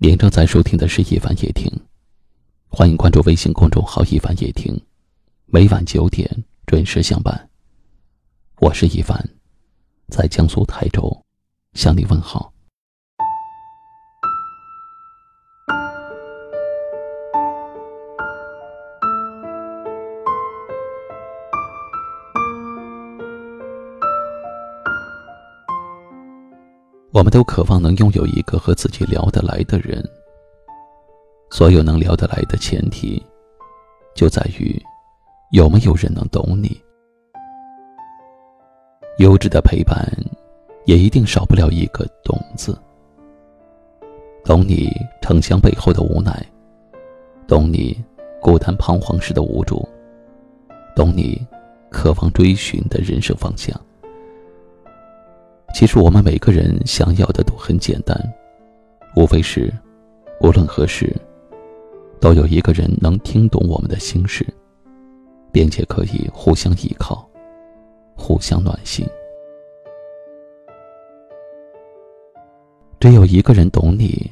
您正在收听的是《一凡夜听》，欢迎关注微信公众号“一凡夜听”，每晚九点准时相伴。我是一凡，在江苏泰州向你问好。我们都渴望能拥有一个和自己聊得来的人。所有能聊得来的前提，就在于有没有人能懂你。优质的陪伴，也一定少不了一个“懂”字。懂你逞强背后的无奈，懂你孤单彷徨时的无助，懂你渴望追寻的人生方向。其实我们每个人想要的都很简单，无非是，无论何时，都有一个人能听懂我们的心事，并且可以互相依靠，互相暖心。只有一个人懂你，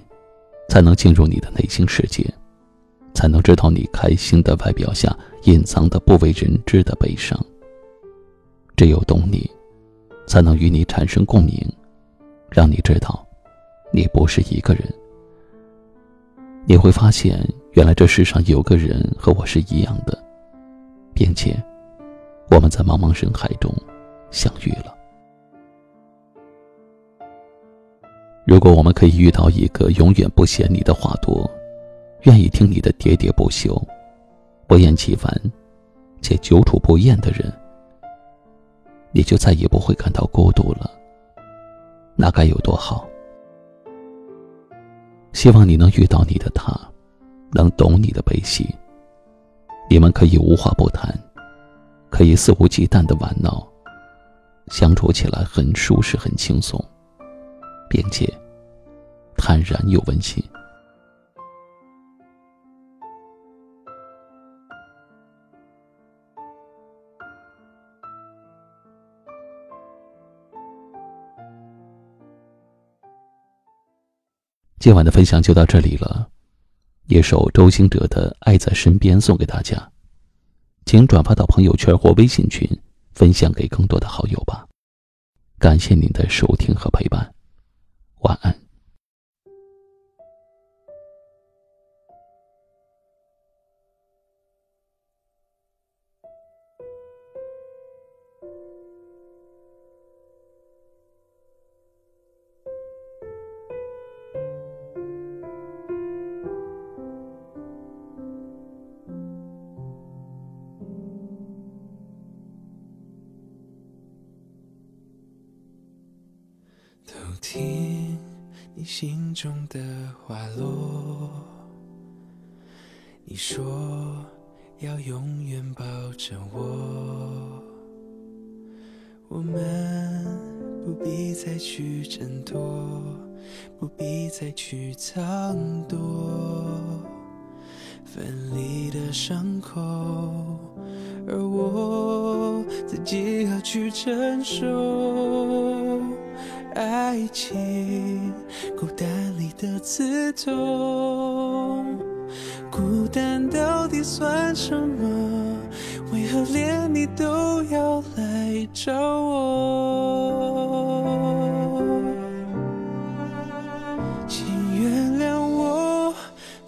才能进入你的内心世界，才能知道你开心的外表下隐藏的不为人知的悲伤。只有懂你。才能与你产生共鸣，让你知道，你不是一个人。你会发现，原来这世上有个人和我是一样的，并且，我们在茫茫人海中相遇了。如果我们可以遇到一个永远不嫌你的话多，愿意听你的喋喋不休，不厌其烦，且久处不厌的人。你就再也不会感到孤独了，那该有多好！希望你能遇到你的他，能懂你的悲喜。你们可以无话不谈，可以肆无忌惮的玩闹，相处起来很舒适、很轻松，并且坦然又温馨。今晚的分享就到这里了，一首周兴哲的《爱在身边》送给大家，请转发到朋友圈或微信群，分享给更多的好友吧。感谢您的收听和陪伴，晚安。你心中的花落，你说要永远抱着我，我们不必再去挣脱，不必再去藏躲，分离的伤口，而我自己要去承受。爱情，孤单里的刺痛，孤单到底算什么？为何连你都要来找我？请原谅我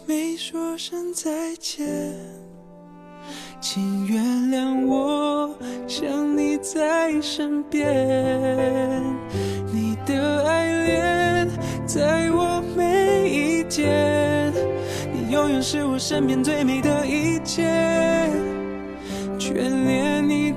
没说声再见，请原谅我想你在身边。在我每一天，你永远是我身边最美的一切，眷恋你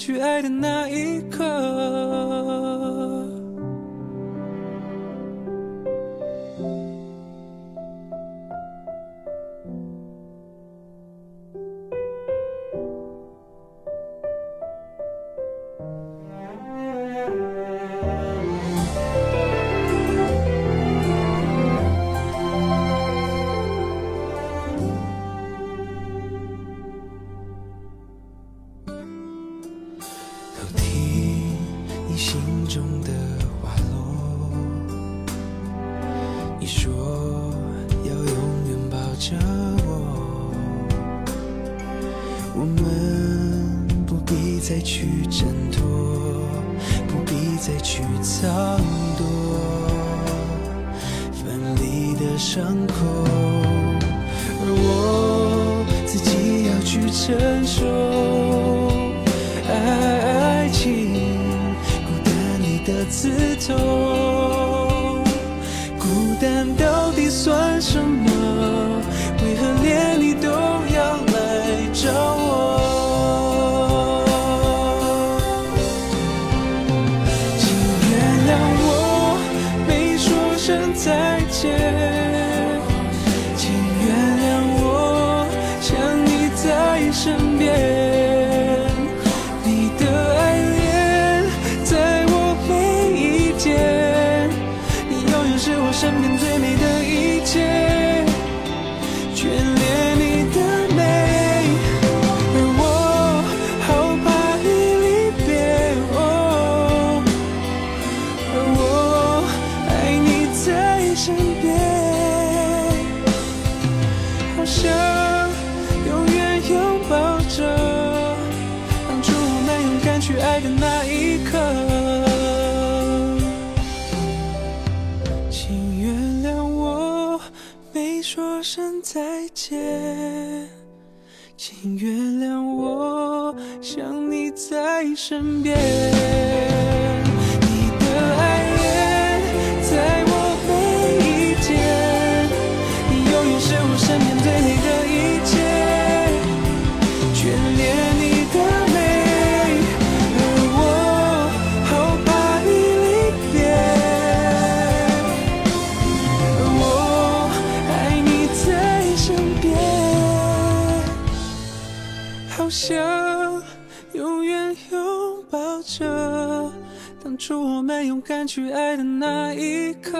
去爱的那一刻。心中的花落。你说要永远抱着我，我们不必再去挣脱，不必再去藏躲。分离的伤口，而我自己要去承受。自从去爱的那一刻。请原谅我没说声再见，请原谅我想你在身边。想永远拥抱着当初我们勇敢去爱的那一刻。